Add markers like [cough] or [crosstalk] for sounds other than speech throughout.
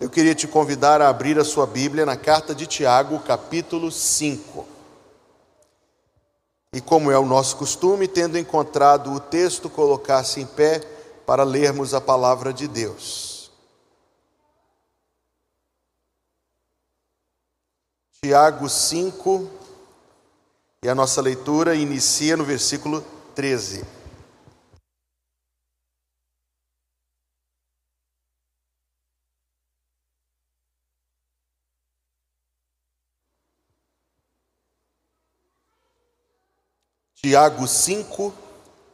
eu queria te convidar a abrir a sua Bíblia na carta de Tiago, capítulo 5. E como é o nosso costume, tendo encontrado o texto, colocar-se em pé para lermos a palavra de Deus. Tiago 5, e a nossa leitura inicia no versículo 13. Tiago 5,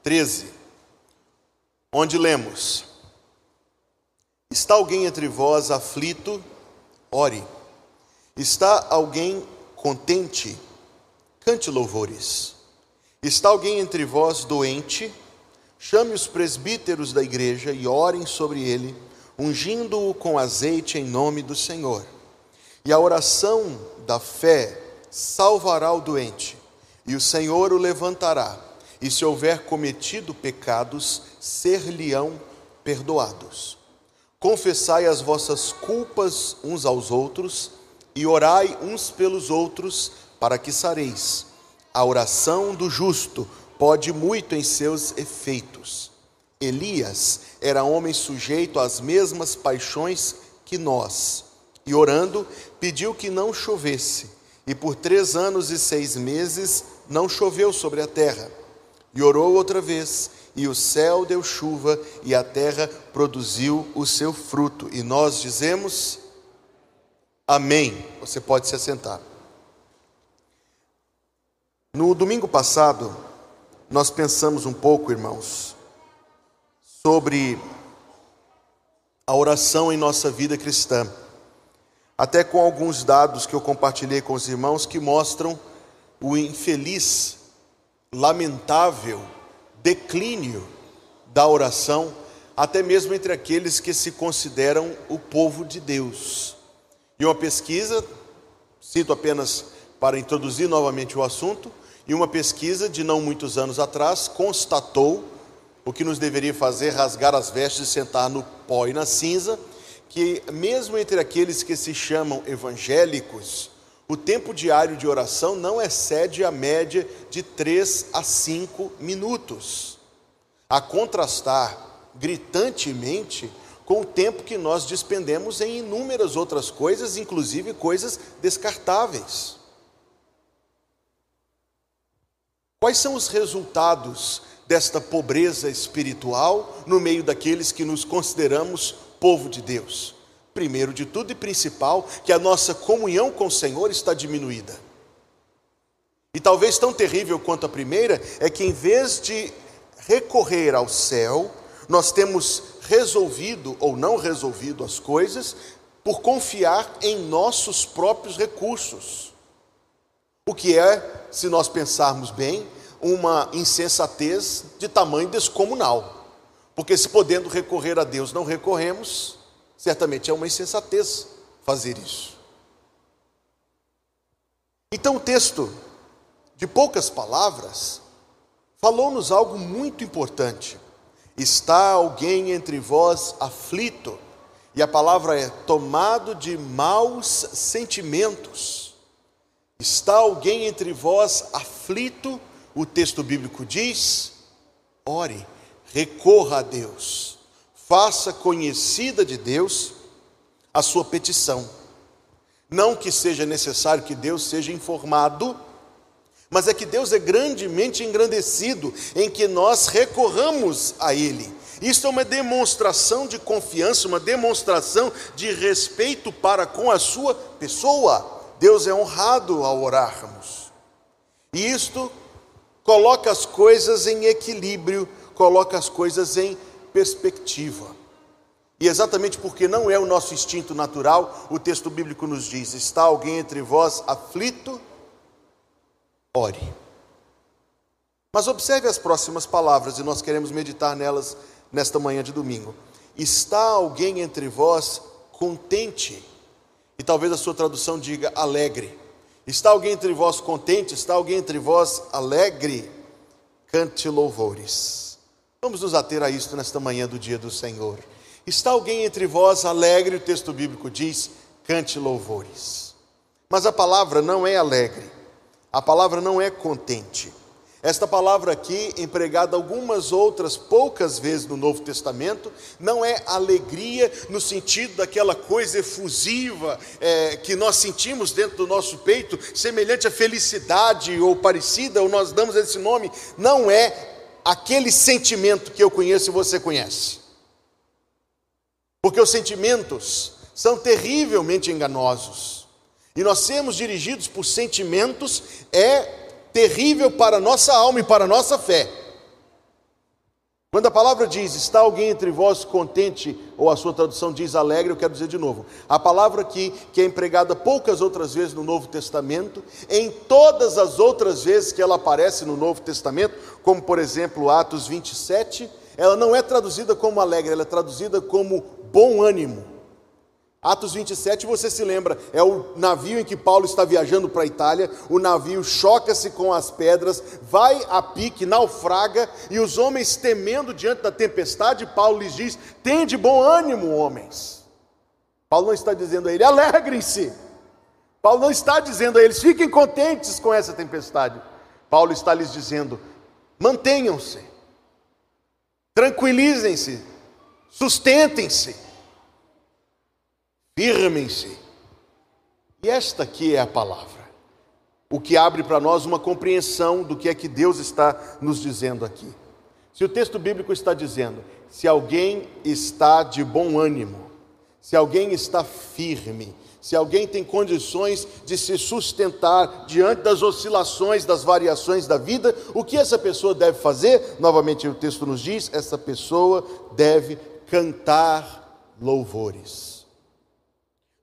13, onde lemos: Está alguém entre vós aflito? Ore. Está alguém contente? Cante louvores. Está alguém entre vós doente? Chame os presbíteros da igreja e orem sobre ele, ungindo-o com azeite em nome do Senhor. E a oração da fé salvará o doente e o Senhor o levantará, e se houver cometido pecados, ser-lhe-ão perdoados. Confessai as vossas culpas uns aos outros, e orai uns pelos outros, para que sareis. A oração do justo pode muito em seus efeitos. Elias era homem sujeito às mesmas paixões que nós, e orando, pediu que não chovesse, e por três anos e seis meses não choveu sobre a terra. E orou outra vez, e o céu deu chuva, e a terra produziu o seu fruto. E nós dizemos: Amém. Você pode se assentar. No domingo passado, nós pensamos um pouco, irmãos, sobre a oração em nossa vida cristã, até com alguns dados que eu compartilhei com os irmãos que mostram o infeliz, lamentável declínio da oração, até mesmo entre aqueles que se consideram o povo de Deus. E uma pesquisa, cito apenas para introduzir novamente o assunto, e uma pesquisa de não muitos anos atrás constatou o que nos deveria fazer rasgar as vestes e sentar no pó e na cinza, que mesmo entre aqueles que se chamam evangélicos, o tempo diário de oração não excede a média de 3 a 5 minutos, a contrastar gritantemente com o tempo que nós despendemos em inúmeras outras coisas, inclusive coisas descartáveis. Quais são os resultados desta pobreza espiritual no meio daqueles que nos consideramos povo de Deus? Primeiro de tudo e principal, que a nossa comunhão com o Senhor está diminuída. E talvez tão terrível quanto a primeira é que em vez de recorrer ao céu, nós temos resolvido ou não resolvido as coisas por confiar em nossos próprios recursos. O que é, se nós pensarmos bem, uma insensatez de tamanho descomunal. Porque se podendo recorrer a Deus não recorremos, Certamente é uma insensatez fazer isso. Então o texto, de poucas palavras, falou-nos algo muito importante. Está alguém entre vós aflito, e a palavra é tomado de maus sentimentos. Está alguém entre vós aflito, o texto bíblico diz: ore, recorra a Deus faça conhecida de Deus a sua petição. Não que seja necessário que Deus seja informado, mas é que Deus é grandemente engrandecido em que nós recorramos a Ele. Isso é uma demonstração de confiança, uma demonstração de respeito para com a sua pessoa. Deus é honrado ao orarmos. E isto coloca as coisas em equilíbrio, coloca as coisas em perspectiva. E exatamente porque não é o nosso instinto natural, o texto bíblico nos diz: está alguém entre vós aflito? Ore. Mas observe as próximas palavras e nós queremos meditar nelas nesta manhã de domingo. Está alguém entre vós contente? E talvez a sua tradução diga alegre. Está alguém entre vós contente? Está alguém entre vós alegre? Cante louvores. Vamos nos ater a isto nesta manhã do dia do Senhor. Está alguém entre vós alegre? O texto bíblico diz: cante louvores. Mas a palavra não é alegre, a palavra não é contente. Esta palavra aqui, empregada algumas outras poucas vezes no Novo Testamento, não é alegria no sentido daquela coisa efusiva é, que nós sentimos dentro do nosso peito, semelhante à felicidade ou parecida, ou nós damos esse nome, não é aquele sentimento que eu conheço e você conhece. Porque os sentimentos são terrivelmente enganosos. E nós sermos dirigidos por sentimentos é terrível para a nossa alma e para a nossa fé. Quando a palavra diz, está alguém entre vós contente, ou a sua tradução diz alegre, eu quero dizer de novo. A palavra aqui, que é empregada poucas outras vezes no Novo Testamento, em todas as outras vezes que ela aparece no Novo Testamento, como por exemplo Atos 27, ela não é traduzida como alegre, ela é traduzida como bom ânimo. Atos 27, você se lembra, é o navio em que Paulo está viajando para a Itália. O navio choca-se com as pedras, vai a pique, naufraga, e os homens, temendo diante da tempestade, Paulo lhes diz: Tende bom ânimo, homens. Paulo não está dizendo a ele, alegrem-se. Paulo não está dizendo a eles, fiquem contentes com essa tempestade. Paulo está lhes dizendo: mantenham-se, tranquilizem-se, sustentem-se firmem-se. E esta aqui é a palavra, o que abre para nós uma compreensão do que é que Deus está nos dizendo aqui. Se o texto bíblico está dizendo, se alguém está de bom ânimo, se alguém está firme, se alguém tem condições de se sustentar diante das oscilações, das variações da vida, o que essa pessoa deve fazer? Novamente o texto nos diz: essa pessoa deve cantar louvores.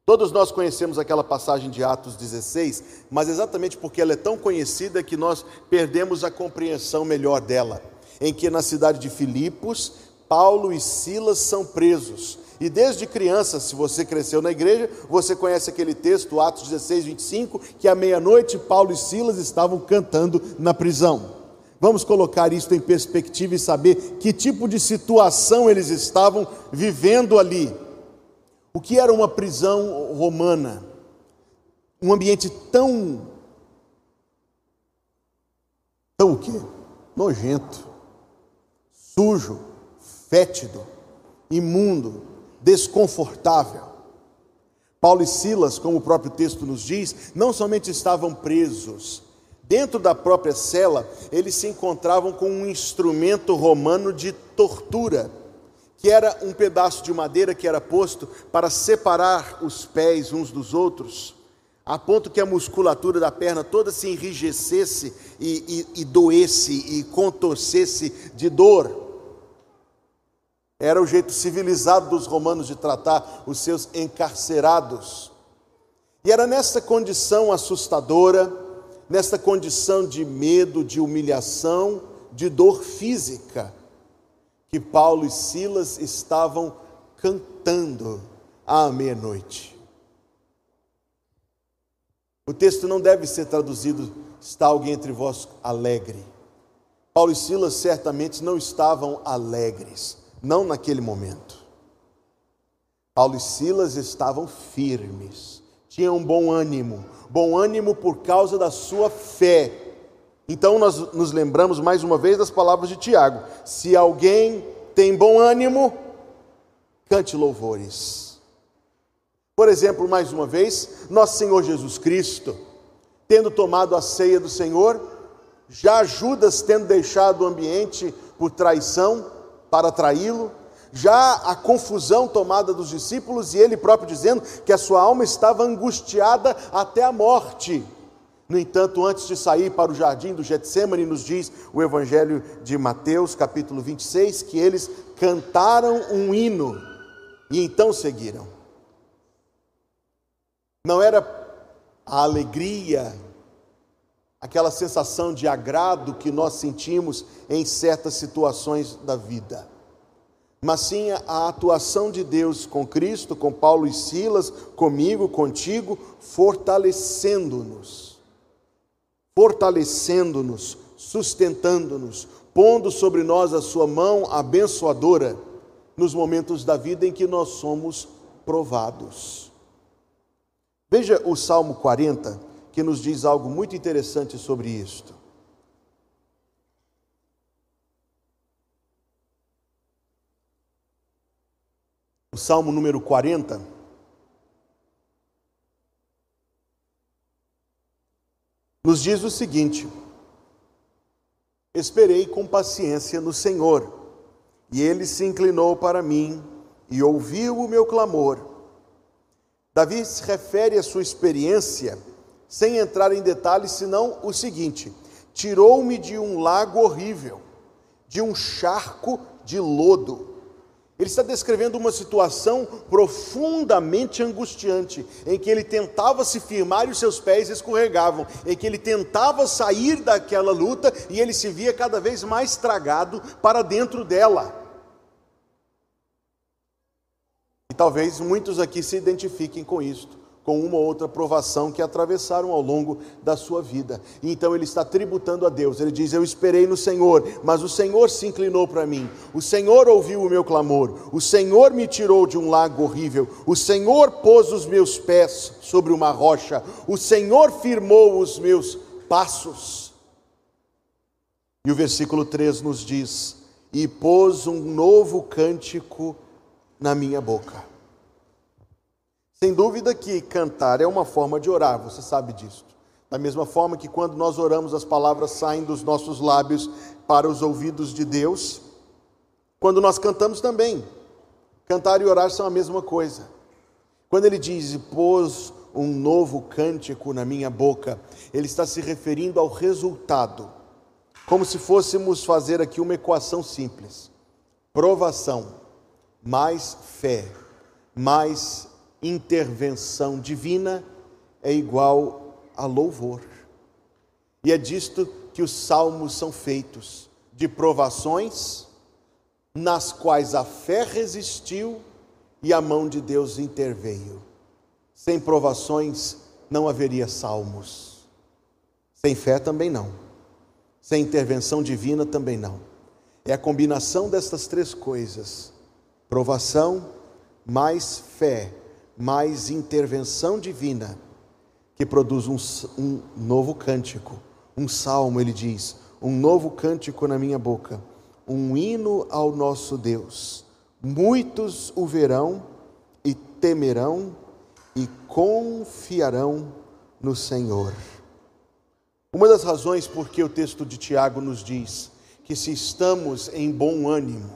Todos nós conhecemos aquela passagem de Atos 16, mas exatamente porque ela é tão conhecida que nós perdemos a compreensão melhor dela. Em que na cidade de Filipos, Paulo e Silas são presos. E desde criança, se você cresceu na igreja, você conhece aquele texto, Atos 16, 25, que à meia-noite Paulo e Silas estavam cantando na prisão. Vamos colocar isso em perspectiva e saber que tipo de situação eles estavam vivendo ali. O que era uma prisão romana? Um ambiente tão. tão o quê? Nojento, sujo, fétido, imundo, desconfortável. Paulo e Silas, como o próprio texto nos diz, não somente estavam presos, dentro da própria cela, eles se encontravam com um instrumento romano de tortura que era um pedaço de madeira que era posto para separar os pés uns dos outros, a ponto que a musculatura da perna toda se enrijecesse e, e, e doesse e contorcesse de dor. Era o jeito civilizado dos romanos de tratar os seus encarcerados. E era nessa condição assustadora, nessa condição de medo, de humilhação, de dor física, que Paulo e Silas estavam cantando à meia-noite. O texto não deve ser traduzido, está alguém entre vós alegre. Paulo e Silas certamente não estavam alegres, não naquele momento. Paulo e Silas estavam firmes, tinham bom ânimo, bom ânimo por causa da sua fé então nós nos lembramos mais uma vez das palavras de Tiago: se alguém tem bom ânimo, cante louvores. Por exemplo, mais uma vez, nosso Senhor Jesus Cristo, tendo tomado a ceia do Senhor, já Judas tendo deixado o ambiente por traição para traí-lo, já a confusão tomada dos discípulos e ele próprio dizendo que a sua alma estava angustiada até a morte. No entanto, antes de sair para o jardim do Getsemane, nos diz o Evangelho de Mateus, capítulo 26, que eles cantaram um hino e então seguiram. Não era a alegria, aquela sensação de agrado que nós sentimos em certas situações da vida, mas sim a atuação de Deus com Cristo, com Paulo e Silas, comigo, contigo, fortalecendo-nos fortalecendo-nos, sustentando-nos, pondo sobre nós a sua mão abençoadora, nos momentos da vida em que nós somos provados. Veja o Salmo 40, que nos diz algo muito interessante sobre isto. O Salmo número 40. Nos diz o seguinte: Esperei com paciência no Senhor, e ele se inclinou para mim e ouviu o meu clamor. Davi se refere à sua experiência, sem entrar em detalhes, senão o seguinte: tirou-me de um lago horrível, de um charco de lodo. Ele está descrevendo uma situação profundamente angustiante, em que ele tentava se firmar e os seus pés escorregavam, em que ele tentava sair daquela luta e ele se via cada vez mais tragado para dentro dela. E talvez muitos aqui se identifiquem com isto, com uma ou outra provação que atravessaram ao longo da sua vida. E então ele está tributando a Deus. Ele diz: Eu esperei no Senhor, mas o Senhor se inclinou para mim. O Senhor ouviu o meu clamor. O Senhor me tirou de um lago horrível. O Senhor pôs os meus pés sobre uma rocha. O Senhor firmou os meus passos. E o versículo 3 nos diz: E pôs um novo cântico na minha boca. Sem dúvida que cantar é uma forma de orar, você sabe disso. Da mesma forma que quando nós oramos, as palavras saem dos nossos lábios para os ouvidos de Deus, quando nós cantamos também. Cantar e orar são a mesma coisa. Quando ele diz, pôs um novo cântico na minha boca, ele está se referindo ao resultado, como se fôssemos fazer aqui uma equação simples: provação mais fé, mais intervenção divina é igual a louvor. E é disto que os salmos são feitos, de provações nas quais a fé resistiu e a mão de Deus interveio. Sem provações não haveria salmos. Sem fé também não. Sem intervenção divina também não. É a combinação destas três coisas provação, mais fé, mais intervenção divina, que produz um, um novo cântico, um salmo, ele diz, um novo cântico na minha boca, um hino ao nosso Deus. Muitos o verão e temerão e confiarão no Senhor. Uma das razões por que o texto de Tiago nos diz que se estamos em bom ânimo,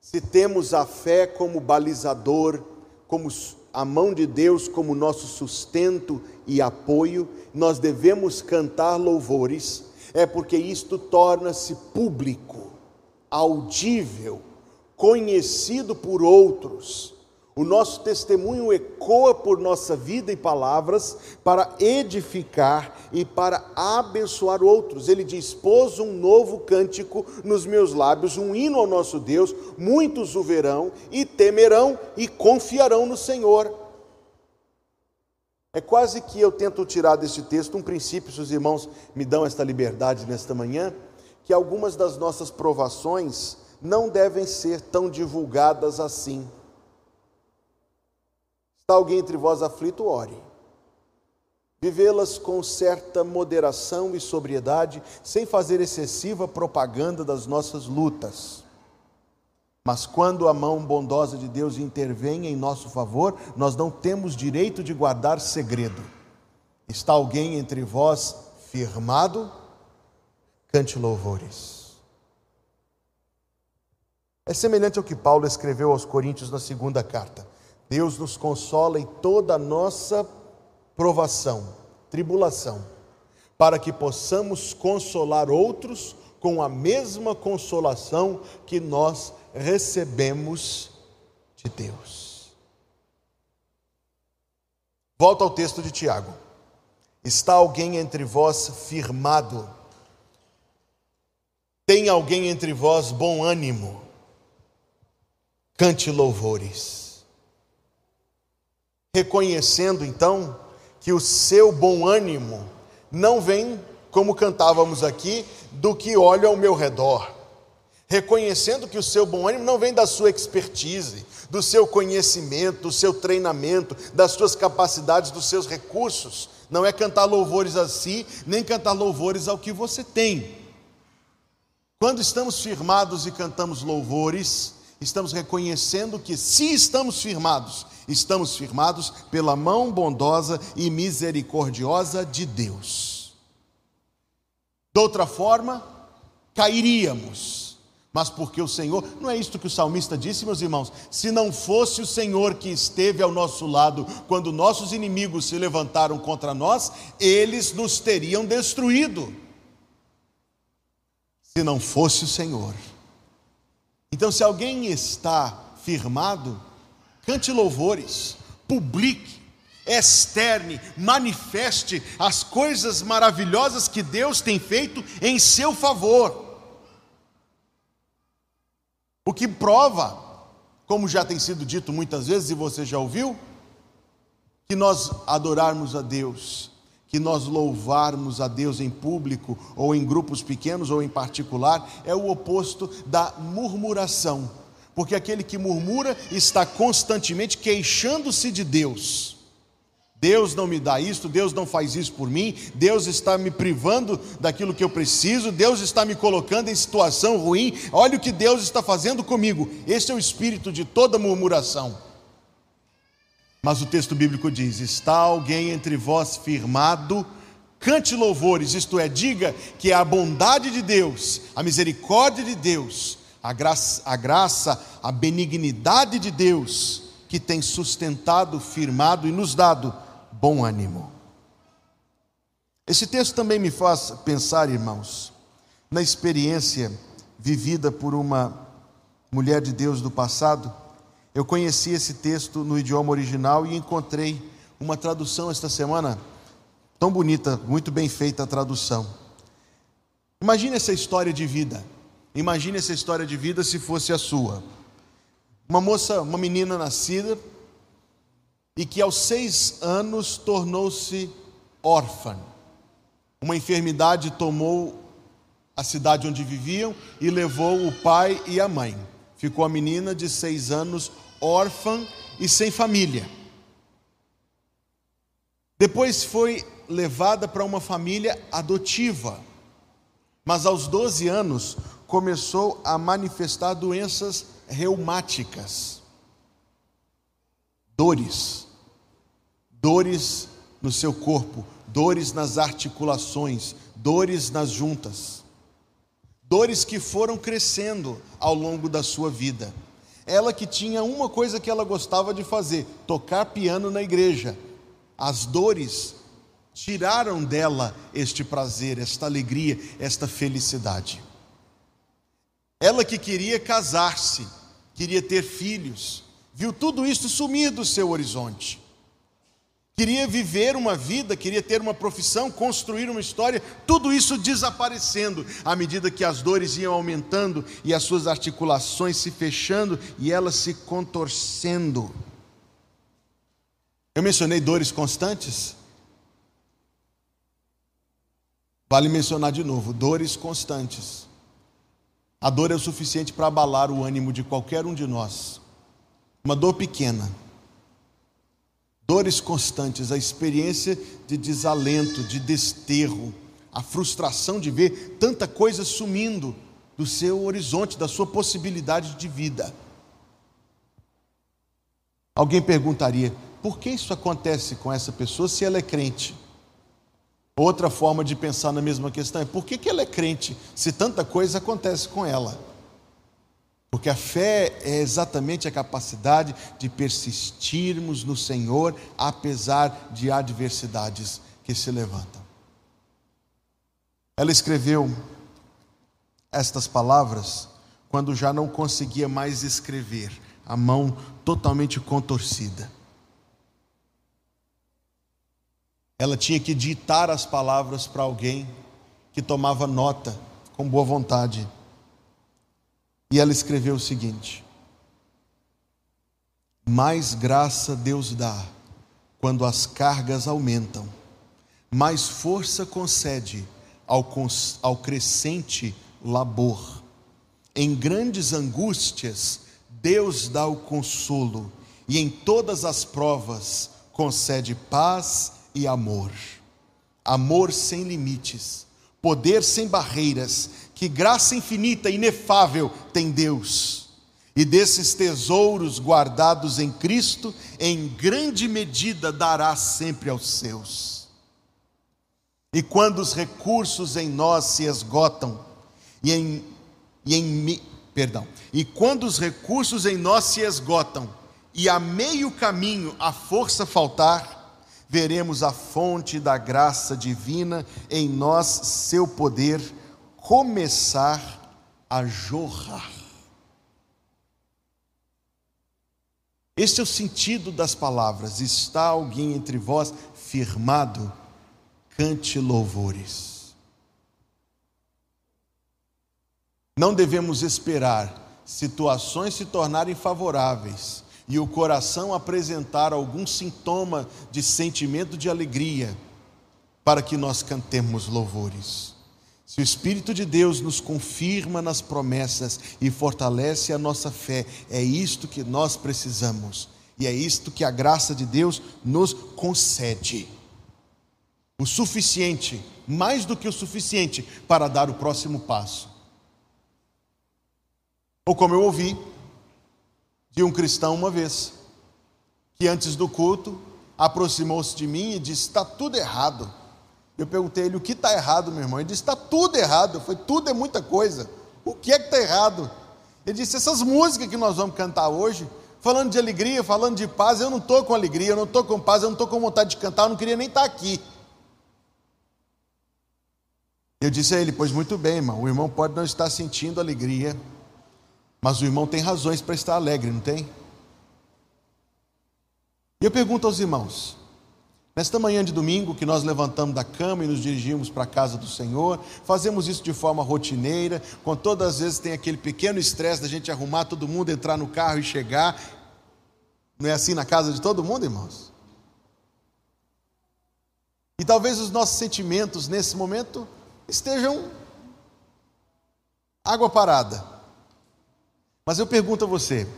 se temos a fé como balizador, como a mão de Deus como nosso sustento e apoio, nós devemos cantar louvores, é porque isto torna-se público, audível, conhecido por outros o nosso testemunho ecoa por nossa vida e palavras para edificar e para abençoar outros. Ele diz: Pôs um novo cântico nos meus lábios, um hino ao nosso Deus. Muitos o verão e temerão e confiarão no Senhor. É quase que eu tento tirar deste texto um princípio, se os irmãos me dão esta liberdade nesta manhã, que algumas das nossas provações não devem ser tão divulgadas assim. Está alguém entre vós aflito, ore. Vivê-las com certa moderação e sobriedade, sem fazer excessiva propaganda das nossas lutas. Mas quando a mão bondosa de Deus intervém em nosso favor, nós não temos direito de guardar segredo. Está alguém entre vós firmado? Cante louvores. É semelhante ao que Paulo escreveu aos Coríntios na segunda carta. Deus nos consola em toda a nossa provação, tribulação, para que possamos consolar outros com a mesma consolação que nós recebemos de Deus. Volta ao texto de Tiago. Está alguém entre vós firmado? Tem alguém entre vós bom ânimo? Cante louvores reconhecendo então que o seu bom ânimo não vem, como cantávamos aqui, do que olha ao meu redor, reconhecendo que o seu bom ânimo não vem da sua expertise, do seu conhecimento, do seu treinamento, das suas capacidades, dos seus recursos. Não é cantar louvores a si, nem cantar louvores ao que você tem. Quando estamos firmados e cantamos louvores, estamos reconhecendo que, se estamos firmados, estamos firmados pela mão bondosa e misericordiosa de Deus. De outra forma, cairíamos mas porque o Senhor, não é isto que o salmista disse, meus irmãos? Se não fosse o Senhor que esteve ao nosso lado quando nossos inimigos se levantaram contra nós, eles nos teriam destruído. Se não fosse o Senhor. Então, se alguém está firmado, cante louvores, publique, externe, manifeste as coisas maravilhosas que Deus tem feito em seu favor. O que prova, como já tem sido dito muitas vezes e você já ouviu, que nós adorarmos a Deus, que nós louvarmos a Deus em público, ou em grupos pequenos, ou em particular, é o oposto da murmuração. Porque aquele que murmura está constantemente queixando-se de Deus. Deus não me dá isso, Deus não faz isso por mim, Deus está me privando daquilo que eu preciso, Deus está me colocando em situação ruim, olha o que Deus está fazendo comigo. Esse é o espírito de toda murmuração. Mas o texto bíblico diz: Está alguém entre vós firmado, cante louvores, isto é, diga que é a bondade de Deus, a misericórdia de Deus, a graça, a, graça, a benignidade de Deus que tem sustentado, firmado e nos dado bom ânimo. Esse texto também me faz pensar, irmãos, na experiência vivida por uma mulher de Deus do passado. Eu conheci esse texto no idioma original e encontrei uma tradução esta semana tão bonita, muito bem feita a tradução. Imagine essa história de vida. Imagine essa história de vida se fosse a sua. Uma moça, uma menina nascida e que aos seis anos tornou-se órfã. Uma enfermidade tomou a cidade onde viviam e levou o pai e a mãe. Ficou a menina de seis anos órfã e sem família. Depois foi levada para uma família adotiva, mas aos 12 anos começou a manifestar doenças reumáticas, dores dores no seu corpo, dores nas articulações, dores nas juntas, dores que foram crescendo ao longo da sua vida. Ela que tinha uma coisa que ela gostava de fazer: tocar piano na igreja. As dores tiraram dela este prazer, esta alegria, esta felicidade. Ela que queria casar-se, queria ter filhos, viu tudo isso sumir do seu horizonte queria viver uma vida, queria ter uma profissão, construir uma história, tudo isso desaparecendo à medida que as dores iam aumentando e as suas articulações se fechando e elas se contorcendo. Eu mencionei dores constantes. Vale mencionar de novo: dores constantes. A dor é o suficiente para abalar o ânimo de qualquer um de nós. Uma dor pequena dores constantes, a experiência de desalento, de desterro, a frustração de ver tanta coisa sumindo do seu horizonte, da sua possibilidade de vida. Alguém perguntaria: por que isso acontece com essa pessoa se ela é crente? Outra forma de pensar na mesma questão é: por que, ela é crente se tanta coisa acontece com ela? Porque a fé é exatamente a capacidade de persistirmos no Senhor, apesar de adversidades que se levantam. Ela escreveu estas palavras quando já não conseguia mais escrever, a mão totalmente contorcida. Ela tinha que ditar as palavras para alguém que tomava nota com boa vontade. E ela escreveu o seguinte: Mais graça Deus dá quando as cargas aumentam, mais força concede ao, ao crescente labor. Em grandes angústias, Deus dá o consolo, e em todas as provas concede paz e amor. Amor sem limites, poder sem barreiras, que graça infinita, inefável tem Deus. E desses tesouros guardados em Cristo, em grande medida dará sempre aos seus. E quando os recursos em nós se esgotam, e em, e em perdão, e quando os recursos em nós se esgotam, e a meio caminho a força faltar, veremos a fonte da graça divina em nós, seu poder começar a jorrar. Este é o sentido das palavras. Está alguém entre vós firmado? Cante louvores. Não devemos esperar situações se tornarem favoráveis e o coração apresentar algum sintoma de sentimento de alegria para que nós cantemos louvores. Se o Espírito de Deus nos confirma nas promessas e fortalece a nossa fé, é isto que nós precisamos e é isto que a graça de Deus nos concede. O suficiente, mais do que o suficiente, para dar o próximo passo. Ou como eu ouvi de um cristão uma vez, que antes do culto aproximou-se de mim e disse: Está tudo errado. Eu perguntei a ele o que está errado, meu irmão. Ele disse: está tudo errado. Falei: tudo é muita coisa. O que é que está errado? Ele disse: essas músicas que nós vamos cantar hoje, falando de alegria, falando de paz, eu não estou com alegria, eu não estou com paz, eu não estou com vontade de cantar, eu não queria nem estar tá aqui. Eu disse a ele: pois muito bem, irmão. O irmão pode não estar sentindo alegria, mas o irmão tem razões para estar alegre, não tem? E eu pergunto aos irmãos: Nesta manhã de domingo, que nós levantamos da cama e nos dirigimos para a casa do Senhor, fazemos isso de forma rotineira, com todas as vezes tem aquele pequeno estresse da gente arrumar todo mundo, entrar no carro e chegar. Não é assim na casa de todo mundo, irmãos? E talvez os nossos sentimentos nesse momento estejam água parada. Mas eu pergunto a você: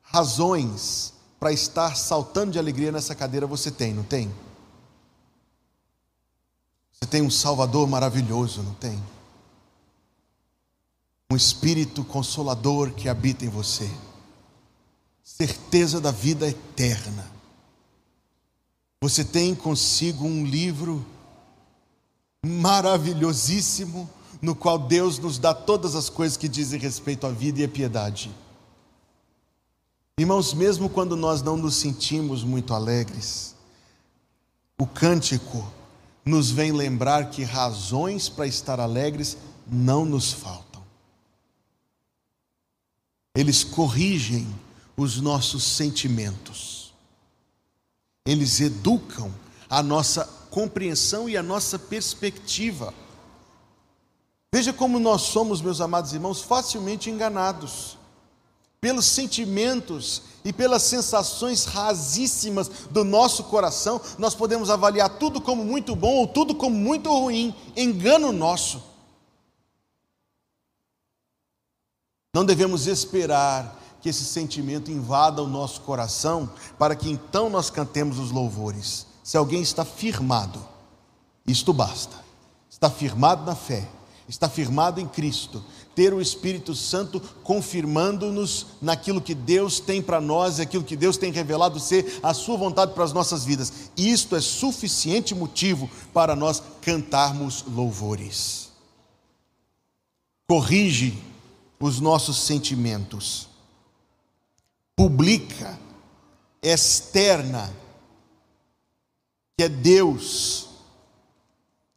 razões para estar saltando de alegria nessa cadeira você tem, não tem? Você tem um Salvador maravilhoso, não tem? Um Espírito consolador que habita em você, certeza da vida eterna. Você tem consigo um livro maravilhosíssimo, no qual Deus nos dá todas as coisas que dizem respeito à vida e à piedade. Irmãos, mesmo quando nós não nos sentimos muito alegres, o cântico nos vem lembrar que razões para estar alegres não nos faltam. Eles corrigem os nossos sentimentos, eles educam a nossa compreensão e a nossa perspectiva. Veja como nós somos, meus amados irmãos, facilmente enganados pelos sentimentos e pelas sensações rasíssimas do nosso coração, nós podemos avaliar tudo como muito bom ou tudo como muito ruim. Engano nosso. Não devemos esperar que esse sentimento invada o nosso coração para que então nós cantemos os louvores. Se alguém está firmado, isto basta. Está firmado na fé, está firmado em Cristo, ter o Espírito Santo confirmando-nos naquilo que Deus tem para nós aquilo que Deus tem revelado ser a sua vontade para as nossas vidas. Isto é suficiente motivo para nós cantarmos louvores. Corrige os nossos sentimentos. Publica, externa, que é Deus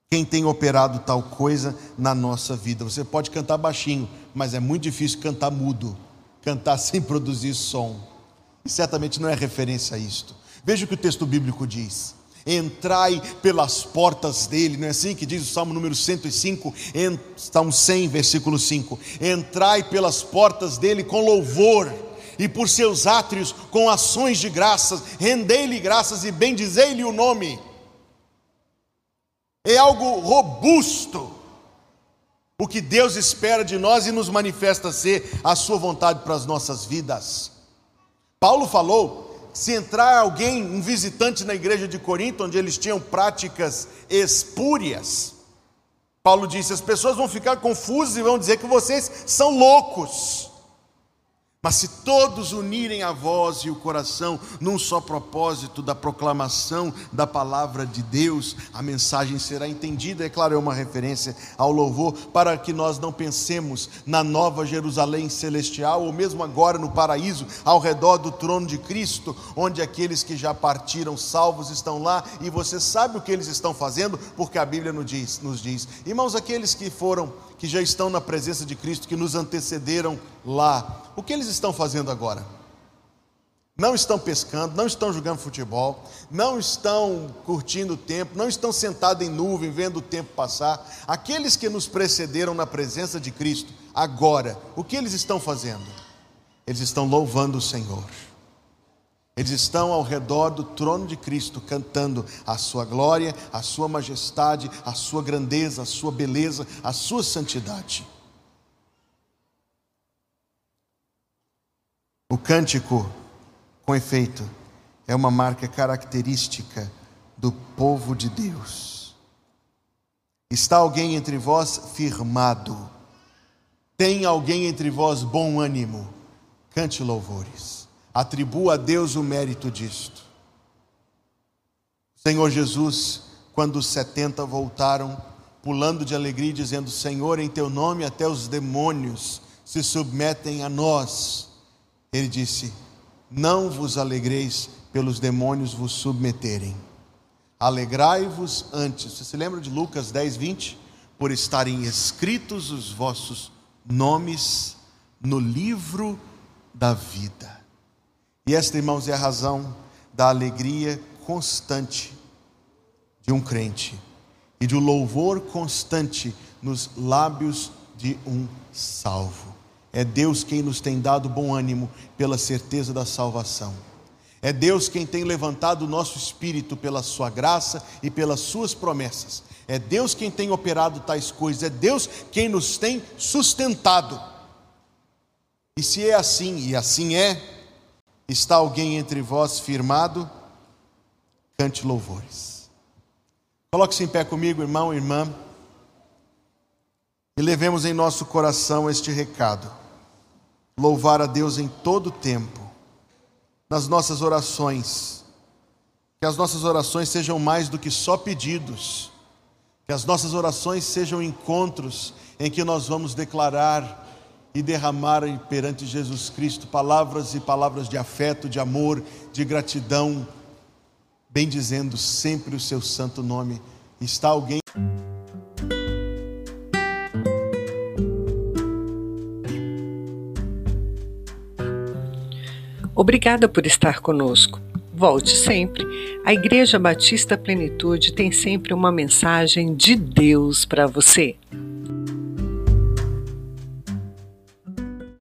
quem tem operado tal coisa na nossa vida. Você pode cantar baixinho, mas é muito difícil cantar mudo, cantar [laughs] sem produzir som. E certamente não é referência a isto. Veja o que o texto bíblico diz. Entrai pelas portas dele, não é assim que diz o Salmo número 105, Salmo 100, versículo 5. Entrai pelas portas dele com louvor, e por seus átrios com ações de graças, rendei-lhe graças e bendizei-lhe o nome é algo robusto, o que Deus espera de nós e nos manifesta ser a sua vontade para as nossas vidas. Paulo falou: se entrar alguém, um visitante na igreja de Corinto, onde eles tinham práticas espúrias, Paulo disse: as pessoas vão ficar confusas e vão dizer que vocês são loucos. Mas se todos unirem a voz e o coração num só propósito da proclamação da palavra de Deus, a mensagem será entendida. É claro, é uma referência ao louvor, para que nós não pensemos na nova Jerusalém celestial, ou mesmo agora no paraíso, ao redor do trono de Cristo, onde aqueles que já partiram salvos estão lá, e você sabe o que eles estão fazendo, porque a Bíblia nos diz. Nos diz. Irmãos, aqueles que foram que já estão na presença de Cristo, que nos antecederam lá, o que eles estão fazendo agora? Não estão pescando, não estão jogando futebol, não estão curtindo o tempo, não estão sentados em nuvem vendo o tempo passar. Aqueles que nos precederam na presença de Cristo, agora, o que eles estão fazendo? Eles estão louvando o Senhor. Eles estão ao redor do trono de Cristo, cantando a sua glória, a sua majestade, a sua grandeza, a sua beleza, a sua santidade. O cântico, com efeito, é uma marca característica do povo de Deus. Está alguém entre vós firmado? Tem alguém entre vós bom ânimo? Cante louvores atribua a Deus o mérito disto. Senhor Jesus, quando os setenta voltaram, pulando de alegria, dizendo: Senhor, em teu nome até os demônios se submetem a nós. Ele disse: Não vos alegreis pelos demônios vos submeterem. Alegrai-vos antes. Você se lembra de Lucas 10, 20? Por estarem escritos os vossos nomes no livro da vida. E esta, irmãos, é a razão da alegria constante de um crente e um louvor constante nos lábios de um salvo. É Deus quem nos tem dado bom ânimo pela certeza da salvação. É Deus quem tem levantado o nosso espírito pela sua graça e pelas suas promessas. É Deus quem tem operado tais coisas. É Deus quem nos tem sustentado. E se é assim, e assim é, Está alguém entre vós firmado? Cante louvores. Coloque-se em pé comigo, irmão irmã, e levemos em nosso coração este recado: louvar a Deus em todo tempo, nas nossas orações, que as nossas orações sejam mais do que só pedidos, que as nossas orações sejam encontros em que nós vamos declarar e derramarem perante Jesus Cristo palavras e palavras de afeto, de amor, de gratidão, bendizendo sempre o seu santo nome. Está alguém. Obrigada por estar conosco. Volte sempre. A Igreja Batista Plenitude tem sempre uma mensagem de Deus para você.